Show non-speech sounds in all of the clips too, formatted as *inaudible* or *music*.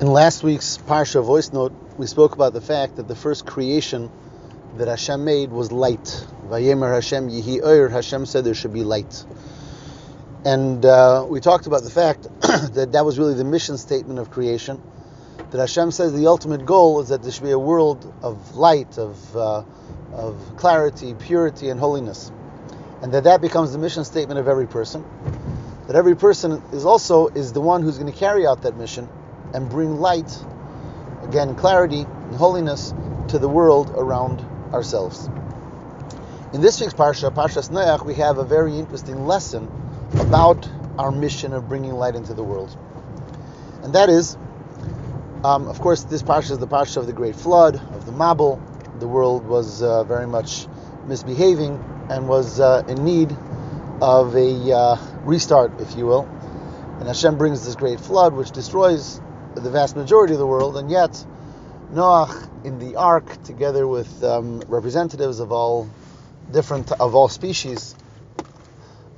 In last week's Parsha voice note, we spoke about the fact that the first creation that Hashem made was light. Vayemer Hashem Yihi Oyer, Hashem said there should be light. And uh, we talked about the fact *clears throat* that that was really the mission statement of creation. That Hashem says the ultimate goal is that there should be a world of light, of, uh, of clarity, purity, and holiness. And that that becomes the mission statement of every person. That every person is also is the one who's going to carry out that mission and bring light, again, clarity and holiness to the world around ourselves. In this week's Parsha, Parshas Noach, we have a very interesting lesson about our mission of bringing light into the world. And that is, um, of course, this Parsha is the Parsha of the Great Flood, of the Mabul. The world was uh, very much misbehaving and was uh, in need of a uh, restart, if you will. And Hashem brings this great flood, which destroys the vast majority of the world, and yet Noach in the ark, together with um, representatives of all different of all species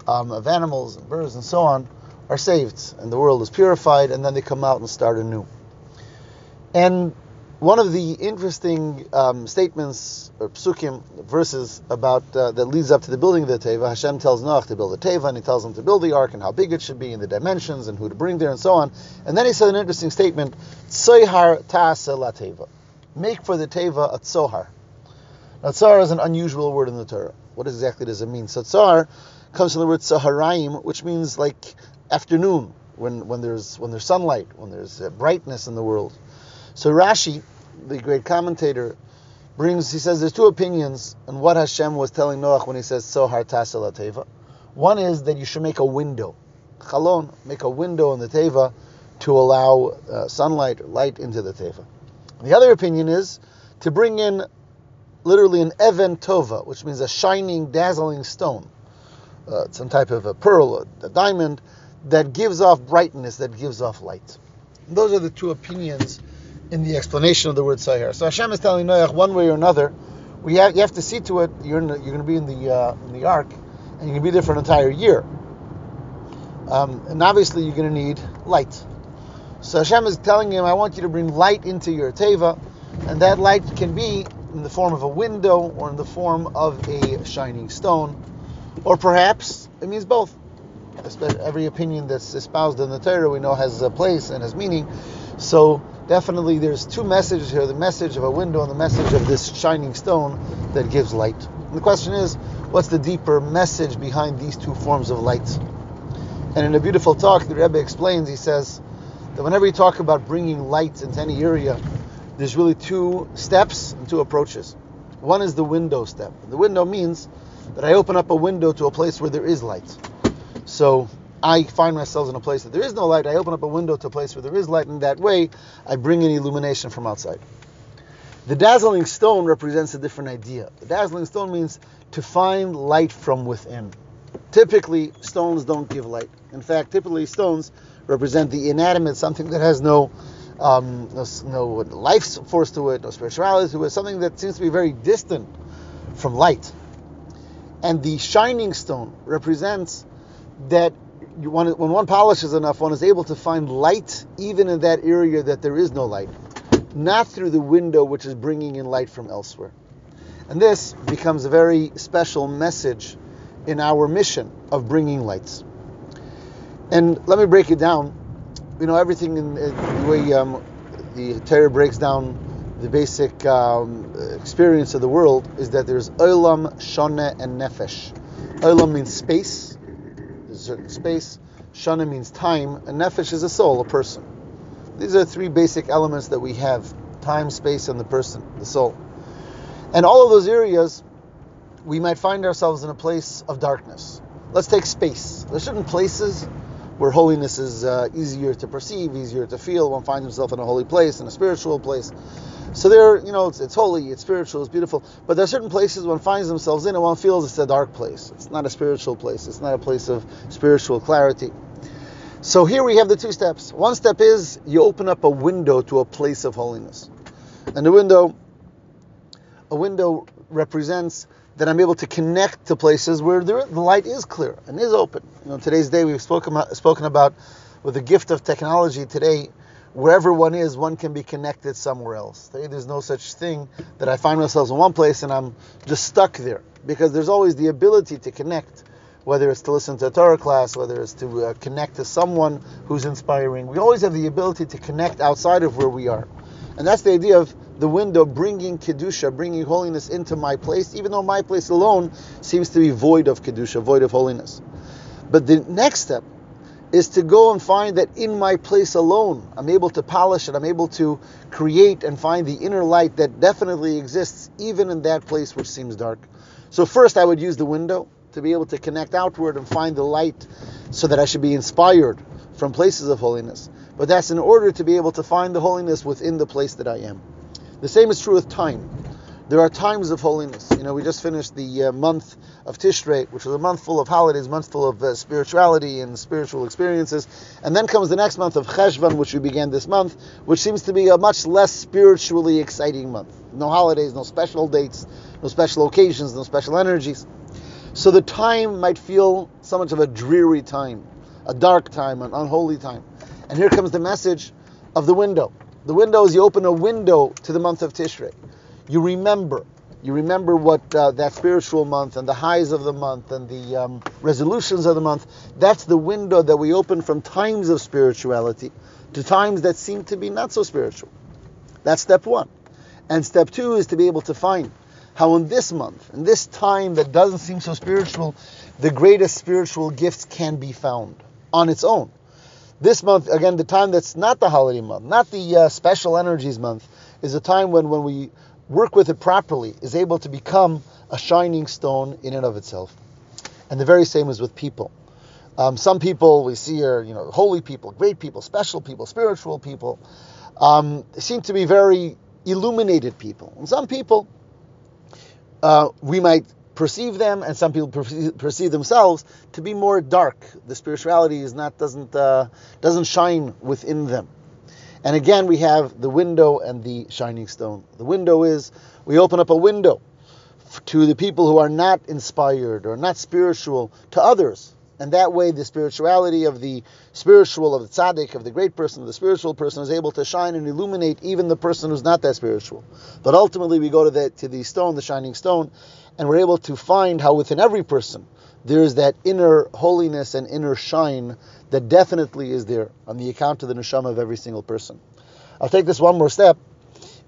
um, of animals and birds and so on, are saved, and the world is purified, and then they come out and start anew. And one of the interesting um, statements or psukim verses about uh, that leads up to the building of the teva, Hashem tells Noach to build the teva, and he tells him to build the ark and how big it should be, and the dimensions, and who to bring there, and so on. And then he said an interesting statement: "Tzohar ta'ase la teva." Make for the teva a tzohar. Now, tzohar is an unusual word in the Torah. What exactly does it mean? So, tzohar comes from the word tzaharaim, which means like afternoon, when, when there's when there's sunlight, when there's uh, brightness in the world. So Rashi the great commentator, brings, he says there's two opinions on what Hashem was telling Noach when he says, Tzohar Tasela Teva. One is that you should make a window, chalon, make a window in the Teva to allow uh, sunlight or light into the Teva. The other opinion is to bring in literally an Even Tova, which means a shining, dazzling stone, uh, some type of a pearl, a diamond, that gives off brightness, that gives off light. And those are the two opinions in the explanation of the word Sahir. So Hashem is telling Noach one way or another, we have, you have to see to it. You're, the, you're going to be in the uh, in the ark, and you're going to be there for an entire year. Um, and obviously, you're going to need light. So Hashem is telling him, I want you to bring light into your teva, and that light can be in the form of a window or in the form of a shining stone, or perhaps it means both. Every opinion that's espoused in the Torah we know has a place and has meaning. So definitely there's two messages here the message of a window and the message of this shining stone that gives light. And the question is, what's the deeper message behind these two forms of light? And in a beautiful talk, the Rebbe explains, he says that whenever you talk about bringing light into any area, there's really two steps and two approaches. One is the window step. The window means that I open up a window to a place where there is light. So I find myself in a place that there is no light, I open up a window to a place where there is light, and that way I bring in illumination from outside. The dazzling stone represents a different idea. The dazzling stone means to find light from within. Typically, stones don't give light. In fact, typically stones represent the inanimate, something that has no, um, no, no life force to it, no spirituality to it, something that seems to be very distant from light. And the shining stone represents that when one polishes enough, one is able to find light even in that area that there is no light, not through the window which is bringing in light from elsewhere. And this becomes a very special message in our mission of bringing lights. And let me break it down. You know, everything in, in the way um, the Torah breaks down the basic um, experience of the world is that there's olam, shana, and nefesh. Olam means space, certain space. Shana means time, and nefesh is a soul, a person. These are three basic elements that we have time, space, and the person, the soul. And all of those areas, we might find ourselves in a place of darkness. Let's take space. There's certain places where holiness is uh, easier to perceive, easier to feel. One finds himself in a holy place, in a spiritual place. So there, you know, it's, it's holy, it's spiritual, it's beautiful. But there are certain places one finds themselves in and one feels it's a dark place. It's not a spiritual place. It's not a place of spiritual clarity. So here we have the two steps. One step is you open up a window to a place of holiness. And the window, a window represents that I'm able to connect to places where the light is clear and is open. You know, today's day we've spoken about, spoken about with the gift of technology today wherever one is, one can be connected somewhere else. There's no such thing that I find myself in one place and I'm just stuck there, because there's always the ability to connect, whether it's to listen to a Torah class, whether it's to uh, connect to someone who's inspiring. We always have the ability to connect outside of where we are, and that's the idea of the window bringing kedusha, bringing holiness into my place, even though my place alone seems to be void of kedusha, void of holiness. But the next step is to go and find that in my place alone, I'm able to polish it, I'm able to create and find the inner light that definitely exists even in that place which seems dark. So, first, I would use the window to be able to connect outward and find the light so that I should be inspired from places of holiness. But that's in order to be able to find the holiness within the place that I am. The same is true with time. There are times of holiness. You know, we just finished the uh, month of Tishrei, which was a month full of holidays, month full of uh, spirituality and spiritual experiences. And then comes the next month of Cheshvan, which we began this month, which seems to be a much less spiritually exciting month. No holidays, no special dates, no special occasions, no special energies. So the time might feel so much of a dreary time, a dark time, an unholy time. And here comes the message of the window. The window is you open a window to the month of Tishrei you remember. You remember what uh, that spiritual month and the highs of the month and the um, resolutions of the month. That's the window that we open from times of spirituality to times that seem to be not so spiritual. That's step one. And step two is to be able to find how in this month, in this time that doesn't seem so spiritual, the greatest spiritual gifts can be found on its own. This month, again, the time that's not the holiday month, not the uh, special energies month, is a time when, when we work with it properly, is able to become a shining stone in and of itself. And the very same is with people. Um, some people we see are, you know, holy people, great people, special people, spiritual people, um, seem to be very illuminated people. And some people, uh, we might perceive them, and some people perceive, perceive, themselves to be more dark. The spirituality is not doesn't uh, doesn't shine within them. And again, we have the window and the shining stone. The window is we open up a window to the people who are not inspired or not spiritual to others. And that way, the spirituality of the spiritual, of the tzaddik, of the great person, of the spiritual person, is able to shine and illuminate even the person who's not that spiritual. But ultimately, we go to the, to the stone, the shining stone, and we're able to find how within every person there is that inner holiness and inner shine that definitely is there on the account of the neshama of every single person. I'll take this one more step.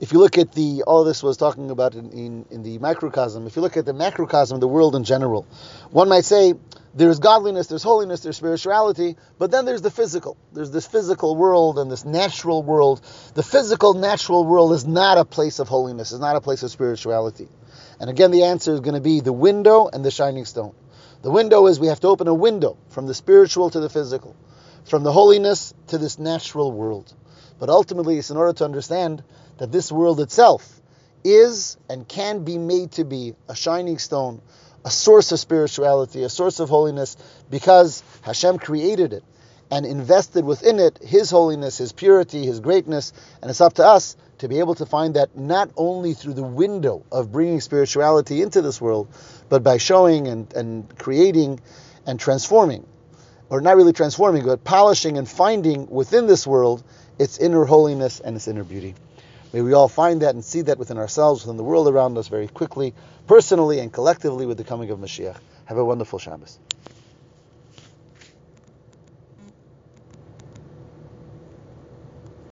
If you look at the, all this was talking about in, in, in the microcosm, if you look at the macrocosm, the world in general, one might say there's godliness, there's holiness, there's spirituality, but then there's the physical. There's this physical world and this natural world. The physical, natural world is not a place of holiness, it's not a place of spirituality. And again, the answer is going to be the window and the shining stone. The window is we have to open a window from the spiritual to the physical, from the holiness to this natural world. But ultimately, it's in order to understand that this world itself is and can be made to be a shining stone, a source of spirituality, a source of holiness, because Hashem created it and invested within it His holiness, His purity, His greatness, and it's up to us to be able to find that not only through the window of bringing spirituality into this world, but by showing and, and creating and transforming, or not really transforming, but polishing and finding within this world its inner holiness and its inner beauty. May we all find that and see that within ourselves, within the world around us very quickly, personally and collectively with the coming of Mashiach. Have a wonderful Shabbos.